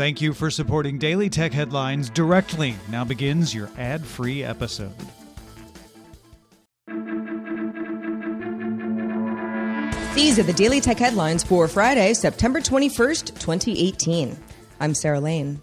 Thank you for supporting Daily Tech Headlines directly. Now begins your ad free episode. These are the Daily Tech Headlines for Friday, September 21st, 2018. I'm Sarah Lane.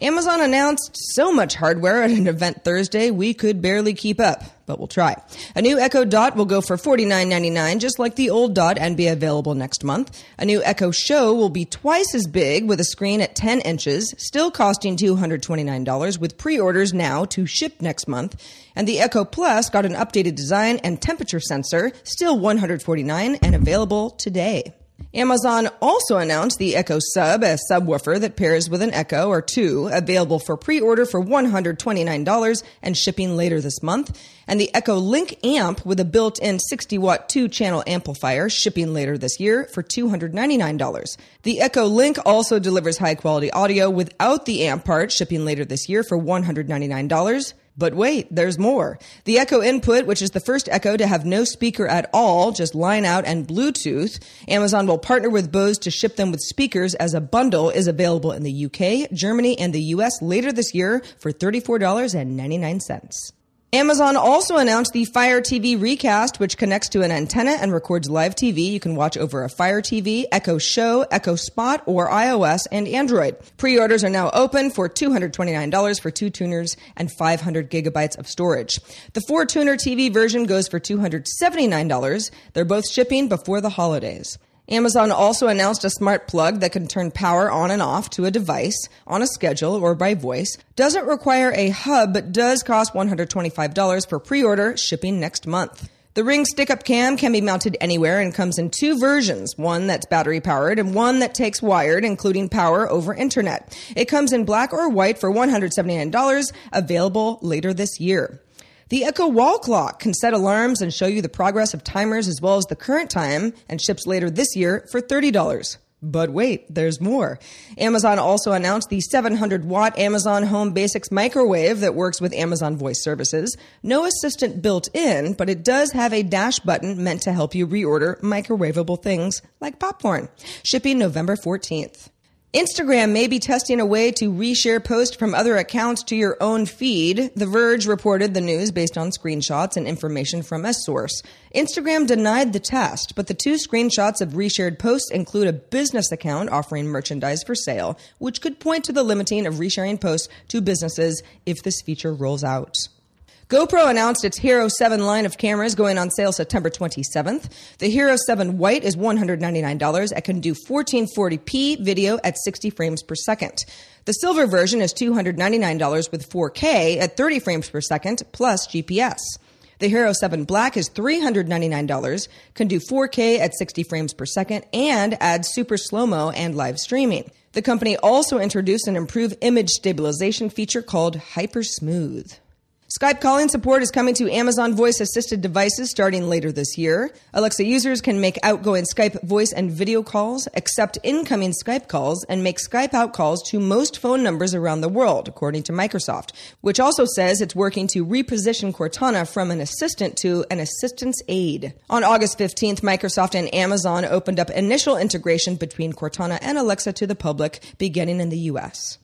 Amazon announced so much hardware at an event Thursday we could barely keep up, but we'll try. A new Echo Dot will go for $49.99, just like the old Dot, and be available next month. A new Echo Show will be twice as big with a screen at 10 inches, still costing $229 with pre-orders now to ship next month. And the Echo Plus got an updated design and temperature sensor, still 149 and available today. Amazon also announced the Echo Sub, a subwoofer that pairs with an Echo or two, available for pre-order for $129 and shipping later this month, and the Echo Link amp with a built-in 60-watt two-channel amplifier shipping later this year for $299. The Echo Link also delivers high-quality audio without the amp part shipping later this year for $199. But wait, there's more. The Echo Input, which is the first Echo to have no speaker at all, just line out and Bluetooth. Amazon will partner with Bose to ship them with speakers as a bundle is available in the UK, Germany, and the US later this year for $34.99. Amazon also announced the Fire TV Recast, which connects to an antenna and records live TV. You can watch over a Fire TV, Echo Show, Echo Spot, or iOS and Android. Pre-orders are now open for $229 for two tuners and 500 gigabytes of storage. The four tuner TV version goes for $279. They're both shipping before the holidays. Amazon also announced a smart plug that can turn power on and off to a device on a schedule or by voice. Doesn't require a hub, but does cost $125 per pre-order, shipping next month. The Ring stick-up cam can be mounted anywhere and comes in two versions, one that's battery powered and one that takes wired, including power over Ethernet. It comes in black or white for $179, available later this year. The Echo Wall Clock can set alarms and show you the progress of timers as well as the current time and ships later this year for $30. But wait, there's more. Amazon also announced the 700 watt Amazon Home Basics microwave that works with Amazon Voice Services. No assistant built in, but it does have a dash button meant to help you reorder microwavable things like popcorn. Shipping November 14th. Instagram may be testing a way to reshare posts from other accounts to your own feed. The Verge reported the news based on screenshots and information from a source. Instagram denied the test, but the two screenshots of reshared posts include a business account offering merchandise for sale, which could point to the limiting of resharing posts to businesses if this feature rolls out. GoPro announced its Hero 7 line of cameras going on sale September 27th. The Hero 7 White is $199 and can do 1440p video at 60 frames per second. The silver version is $299 with 4K at 30 frames per second plus GPS. The Hero 7 Black is $399, can do 4K at 60 frames per second, and adds super slow mo and live streaming. The company also introduced an improved image stabilization feature called Hyper Smooth. Skype calling support is coming to Amazon voice assisted devices starting later this year. Alexa users can make outgoing Skype voice and video calls, accept incoming Skype calls, and make Skype out calls to most phone numbers around the world, according to Microsoft, which also says it's working to reposition Cortana from an assistant to an assistant's aid. On August 15th, Microsoft and Amazon opened up initial integration between Cortana and Alexa to the public, beginning in the US.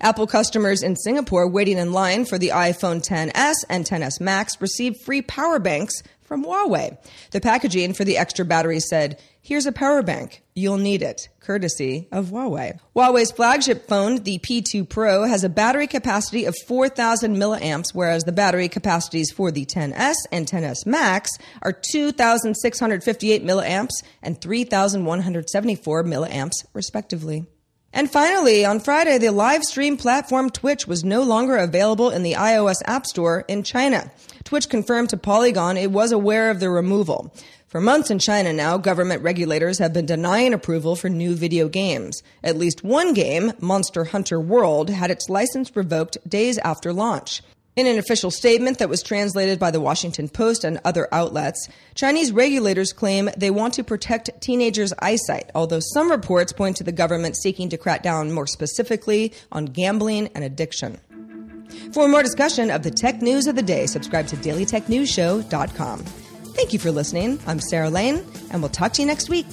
Apple customers in Singapore waiting in line for the iPhone 10s and 10s Max received free power banks from Huawei. The packaging for the extra battery said, Here's a power bank. You'll need it, courtesy of Huawei. Huawei's flagship phone, the P2 Pro, has a battery capacity of 4,000 milliamps, whereas the battery capacities for the 10s and 10s Max are 2,658 milliamps and 3,174 milliamps, respectively. And finally, on Friday, the live stream platform Twitch was no longer available in the iOS App Store in China. Twitch confirmed to Polygon it was aware of the removal. For months in China now, government regulators have been denying approval for new video games. At least one game, Monster Hunter World, had its license revoked days after launch. In an official statement that was translated by the Washington Post and other outlets, Chinese regulators claim they want to protect teenagers' eyesight, although some reports point to the government seeking to crack down more specifically on gambling and addiction. For more discussion of the tech news of the day, subscribe to dailytechnewsshow.com. Thank you for listening. I'm Sarah Lane, and we'll talk to you next week.